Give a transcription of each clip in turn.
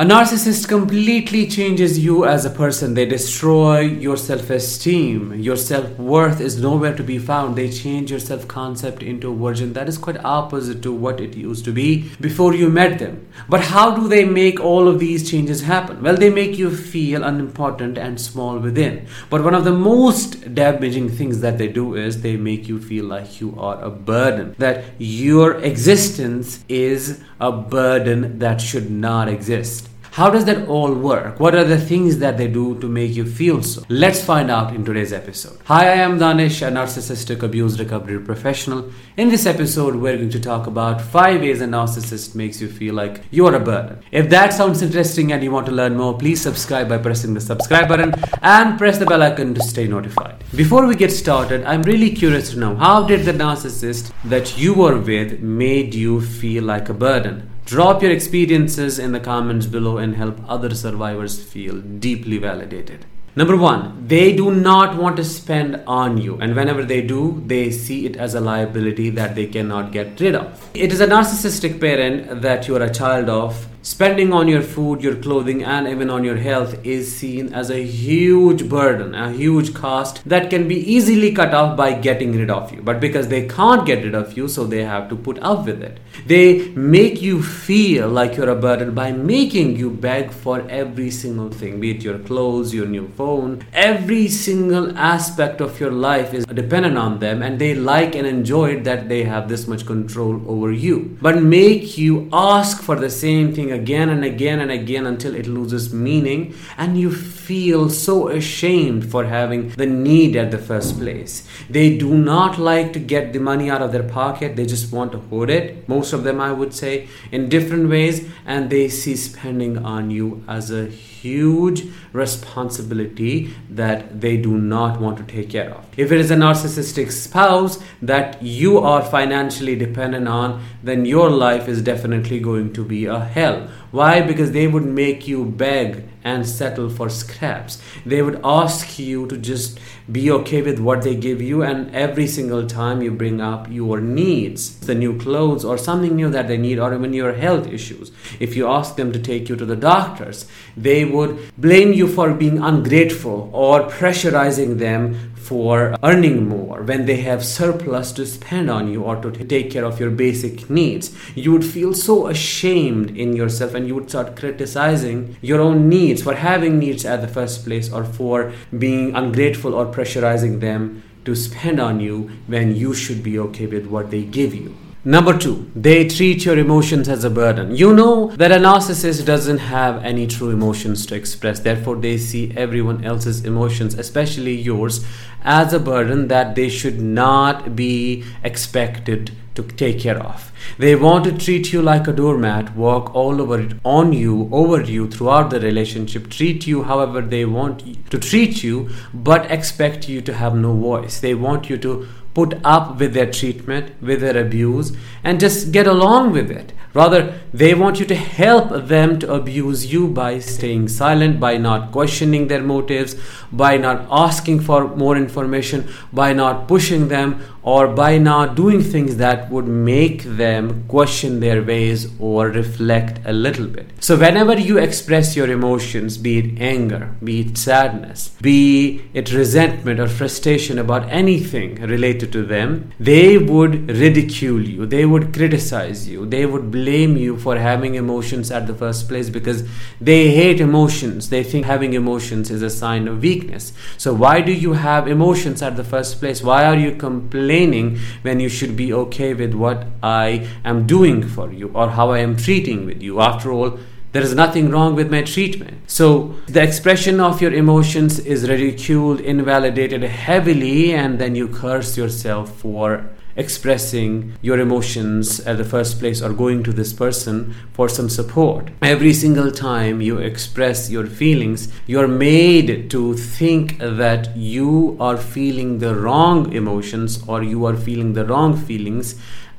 A narcissist completely changes you as a person. They destroy your self esteem. Your self worth is nowhere to be found. They change your self concept into a version that is quite opposite to what it used to be before you met them. But how do they make all of these changes happen? Well, they make you feel unimportant and small within. But one of the most damaging things that they do is they make you feel like you are a burden, that your existence is a burden that should not exist. How does that all work? What are the things that they do to make you feel so? Let's find out in today's episode. Hi, I am Danish, a narcissistic abuse recovery professional. In this episode, we're going to talk about five ways a narcissist makes you feel like you are a burden. If that sounds interesting and you want to learn more, please subscribe by pressing the subscribe button and press the bell icon to stay notified. Before we get started, I'm really curious to know how did the narcissist that you were with made you feel like a burden? Drop your experiences in the comments below and help other survivors feel deeply validated. Number one, they do not want to spend on you, and whenever they do, they see it as a liability that they cannot get rid of. It is a narcissistic parent that you are a child of spending on your food, your clothing, and even on your health is seen as a huge burden, a huge cost that can be easily cut off by getting rid of you. But because they can't get rid of you, so they have to put up with it. They make you feel like you're a burden by making you beg for every single thing, be it your clothes, your new phone. Every single aspect of your life is dependent on them, and they like and enjoy it that they have this much control over you. But make you ask for the same thing again and again and again until it loses meaning and you feel so ashamed for having the need at the first place. They do not like to get the money out of their pocket, they just want to hoard it. Most of them, I would say, in different ways, and they see spending on you as a huge responsibility that they do not want to take care of. If it is a narcissistic spouse that you are financially dependent on, then your life is definitely going to be a hell. Why? Because they would make you beg and settle for scraps. They would ask you to just be okay with what they give you, and every single time you bring up your needs, the new clothes or something new that they need, or even your health issues, if you ask them to take you to the doctors, they would blame you for being ungrateful or pressurizing them for earning more when they have surplus to spend on you or to take care of your basic needs. You would feel so ashamed in yourself and you would start criticizing your own needs for having needs at the first place or for being ungrateful or pressurizing them to spend on you when you should be okay with what they give you. Number two, they treat your emotions as a burden. You know that a narcissist doesn't have any true emotions to express, therefore, they see everyone else's emotions, especially yours, as a burden that they should not be expected to take care of. They want to treat you like a doormat, walk all over it, on you, over you throughout the relationship, treat you however they want to treat you, but expect you to have no voice. They want you to put up with their treatment, with their abuse, and just get along with it. Rather, they want you to help them to abuse you by staying silent, by not questioning their motives, by not asking for more information, by not pushing them, or by not doing things that would make them question their ways or reflect a little bit. So, whenever you express your emotions, be it anger, be it sadness, be it resentment or frustration about anything related to them, they would ridicule you, they would criticize you, they would blame you for having emotions at the first place because they hate emotions. They think having emotions is a sign of weakness. So, why do you have emotions at the first place? Why are you complaining when you should be okay with what I am doing for you or how I am treating with you. After all, there is nothing wrong with my treatment. So, the expression of your emotions is ridiculed, invalidated heavily, and then you curse yourself for expressing your emotions at the first place or going to this person for some support. Every single time you express your feelings, you're made to think that you are feeling the wrong emotions or you are feeling the wrong feelings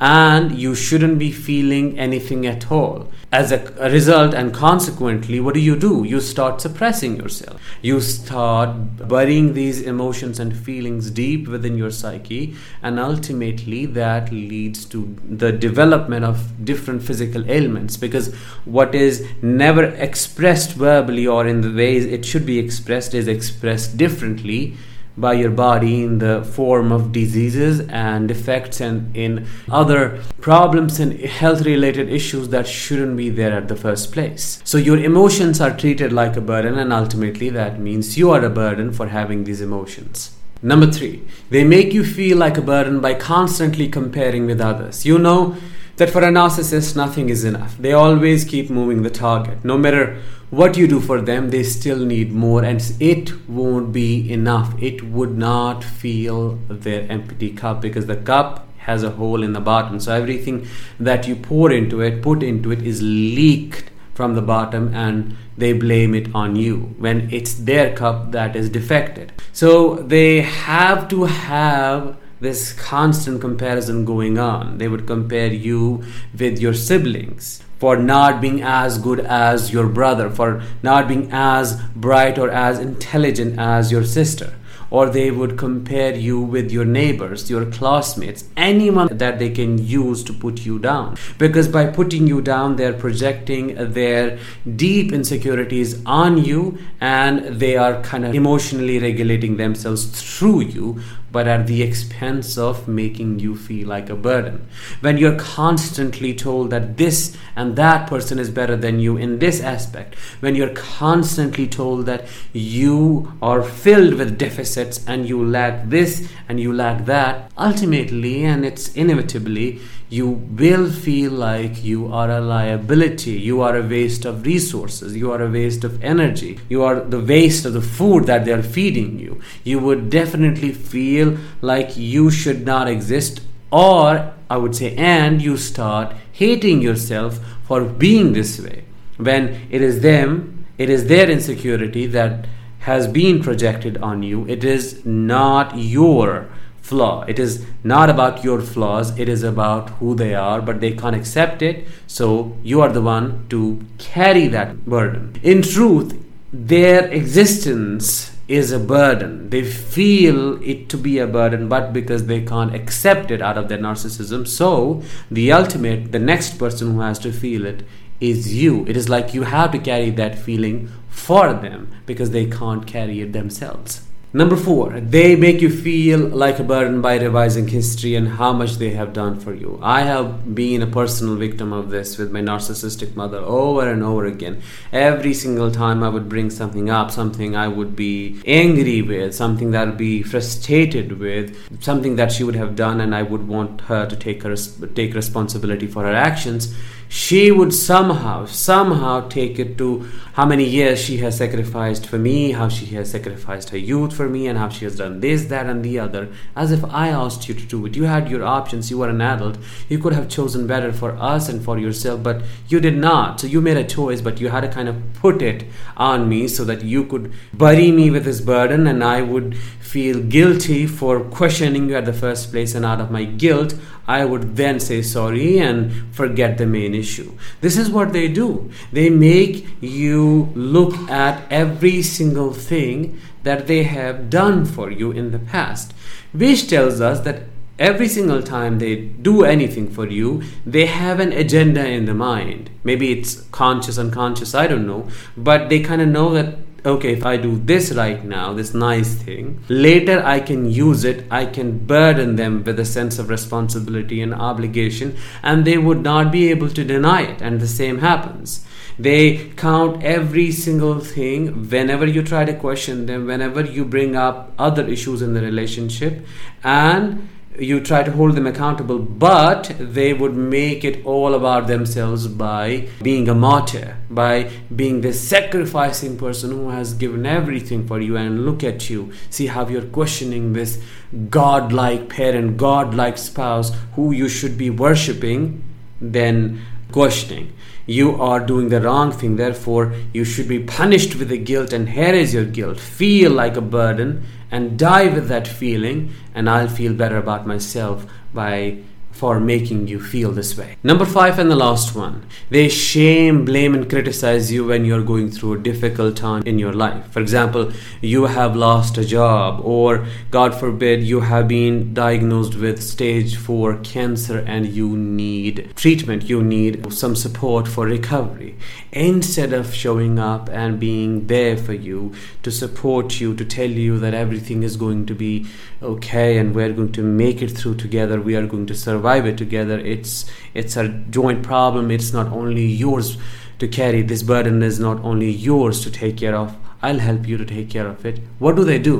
and you shouldn't be feeling anything at all. As a, a, result, and consequently, what do you do? You start suppressing yourself. You start burying these emotions and feelings deep within your psyche, and ultimately, that leads to the development of different physical ailments because what is never expressed verbally or in the ways it should be expressed is expressed differently by your body in the form of diseases and defects and in other problems and health related issues that shouldn't be there at the first place. So your emotions are treated like a burden and ultimately that means you are a burden for having these emotions. Number 3, they make you feel like a burden by constantly comparing with others. You know that for a narcissist nothing is enough. They always keep moving the target. No matter what you do for them, they still need more, and it won't be enough. It would not fill their empty cup because the cup has a hole in the bottom. So everything that you pour into it, put into it, is leaked from the bottom and they blame it on you when it's their cup that is defected. So they have to have this constant comparison going on. They would compare you with your siblings for not being as good as your brother, for not being as bright or as intelligent as your sister. Or they would compare you with your neighbors, your classmates, anyone that they can use to put you down. Because by putting you down, they're projecting their deep insecurities on you and they are kind of emotionally regulating themselves through you but at the expense of making you feel like a burden. When you're constantly told that this and that person is better than you in this aspect, when you're constantly told that you are filled with deficits and you lack this and you lack that, ultimately, and it's inevitably, you will feel like you are a liability, you are a waste of resources, you are a waste of energy, you are the waste of the food that they are feeding you. You would definitely feel like you should not exist, or I would say, and you start hating yourself for being this way. When it is them, it is their insecurity that has been projected on you, it is not your flaw. It is not about your flaws, it is about who they are, but they can't accept it, so you are the one to carry that burden. In truth, their existence is a burden. They feel it to be a burden, but because they can't accept it out of their narcissism, so the ultimate, the next person who has to feel it is you. It is like you have to carry that feeling for them because they can't carry it themselves. Number four, they make you feel like a burden by revising history and how much they have done for you. I have been a personal victim of this with my narcissistic mother over and over again. Every single time I would bring something up, something I would be angry with, something that I'd be frustrated with, something that she would have done, and I would want her to take her take responsibility for her actions she would somehow, somehow take it to how many years she has sacrificed for me, how she has sacrificed her youth for me, and how she has done this, that, and the other, as if I asked you to do it. You had your options, you were an adult, you could have chosen better for us and for yourself, but you did not. So you made a choice, but you had to kind of put it on me so that you could bury me with this burden, and I would feel guilty for questioning you at the first place, and out of my guilt, I would then say sorry and forget the main issue. This is what they do. They make you look at every single thing that they have done for you in the past, which tells us that every single time they do anything for you, they have an agenda in the mind. Maybe it's conscious, unconscious, I don't know, but they kind of know that okay, if I do this right now, this nice thing, later I can use it, I can burden them with a sense of responsibility and obligation, and they would not be able to deny it. And the same happens. They count every single thing whenever you try to question them, whenever you bring up other issues in the relationship, and you try to hold them accountable, but they would make it all about themselves by being a martyr, by being the sacrificing person who has given everything for you. And look at you, see how you're questioning this godlike parent, godlike spouse who you should be worshipping, then questioning. You are doing the wrong thing, therefore, you should be punished with the guilt, and here is your guilt. Feel like a burden and die with that feeling, and I'll feel better about myself by for making you feel this way. Number five, and the last one, they shame, blame, and criticize you when you're going through a difficult time in your life. For example, you have lost a job, or God forbid, you have been diagnosed with stage four cancer and you need treatment, you need some support for recovery. Instead of showing up and being there for you to support you, to tell you that everything is going to be okay and we're going to make it through together, we are going to survive it together. It's it's a joint problem. It's not only yours to carry. This burden is not only yours to take care of. I'll help you to take care of it. What do they do?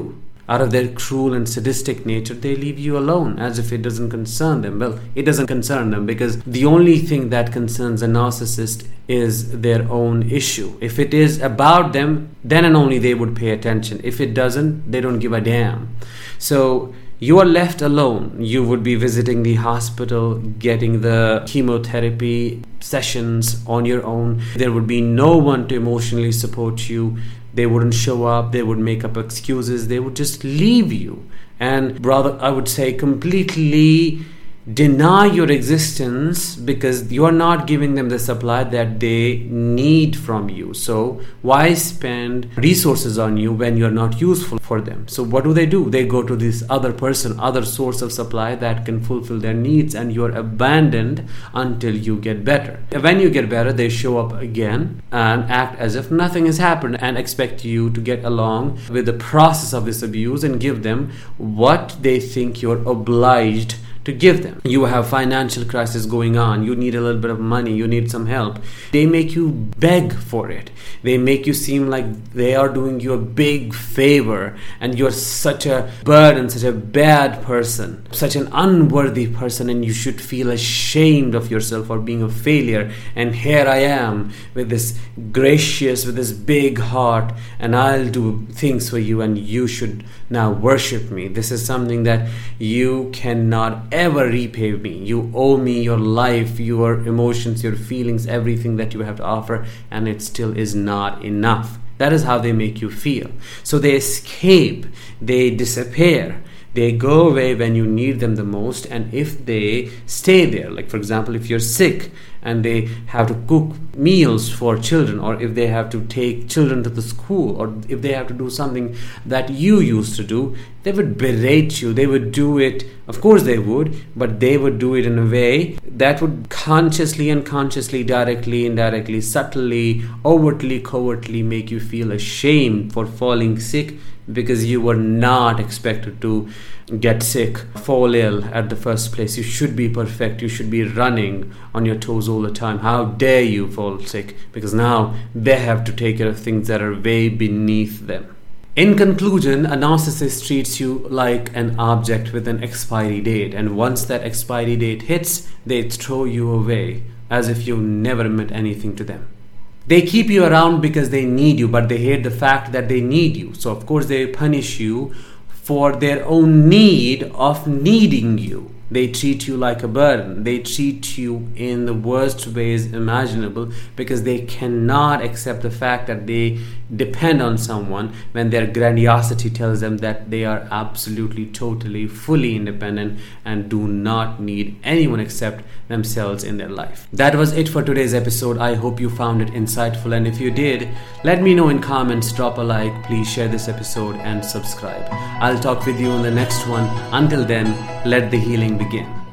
Out of their cruel and sadistic nature, they leave you alone as if it doesn't concern them. Well, it doesn't concern them because the only thing that concerns a narcissist is their own issue. If it is about them, then and only they would pay attention. If it doesn't, they don't give a damn. So you are left alone. You would be visiting the hospital, getting the chemotherapy sessions on your own. There would be no one to emotionally support you. They wouldn't show up, they would make up excuses, they would just leave you. And rather, I would say, completely deny your existence because you are not giving them the supply that they need from you. So, why spend resources on you when you're not useful for them? So, what do they do? They go to this other person, other source of supply that can fulfill their needs, and you're abandoned until you get better. When you get better, they show up again and act as if nothing has happened and expect you to get along with the process of this abuse and give them what they think you're obliged to give them. You have financial crisis going on, you need a little bit of money, you need some help. They make you beg for it. They make you seem like they are doing you a big favor and you're such a burden, such a bad person, such an unworthy person and you should feel ashamed of yourself for being a failure. And here I am with this gracious, with this big heart and I'll do things for you and you should now worship me. This is something that you cannot ever repay me. You owe me your life, your emotions, your feelings, everything that you have to offer, and it still is not enough. That is how they make you feel. So they escape, they disappear. They go away when you need them the most, and if they stay there, like for example, if you're sick and they have to cook meals for children or if they have to take children to the school or if they have to do something that you used to do they would berate you. They would do it. Of course they would but they would do it in a way that would consciously unconsciously directly indirectly subtly overtly covertly make you feel ashamed for falling sick because you were not expected to get sick, fall ill at the first place. You should be perfect. You should be running on your toes all the time. How dare you fall sick? Because now they have to take care of things that are way beneath them. In conclusion, a narcissist treats you like an object with an expiry date, and once that expiry date hits, they throw you away as if you never meant anything to them. They keep you around because they need you, but they hate the fact that they need you. So, of course, they punish you for their own need of needing you. They treat you like a burden. They treat you in the worst ways imaginable because they cannot accept the fact that they depend on someone when their grandiosity tells them that they are absolutely, totally, fully independent and do not need anyone except themselves in their life. That was it for today's episode. I hope you found it insightful, and if you did, let me know in comments, drop a like, please share this episode, and subscribe. I'll talk with you in the next one. Until then, let the healing begin.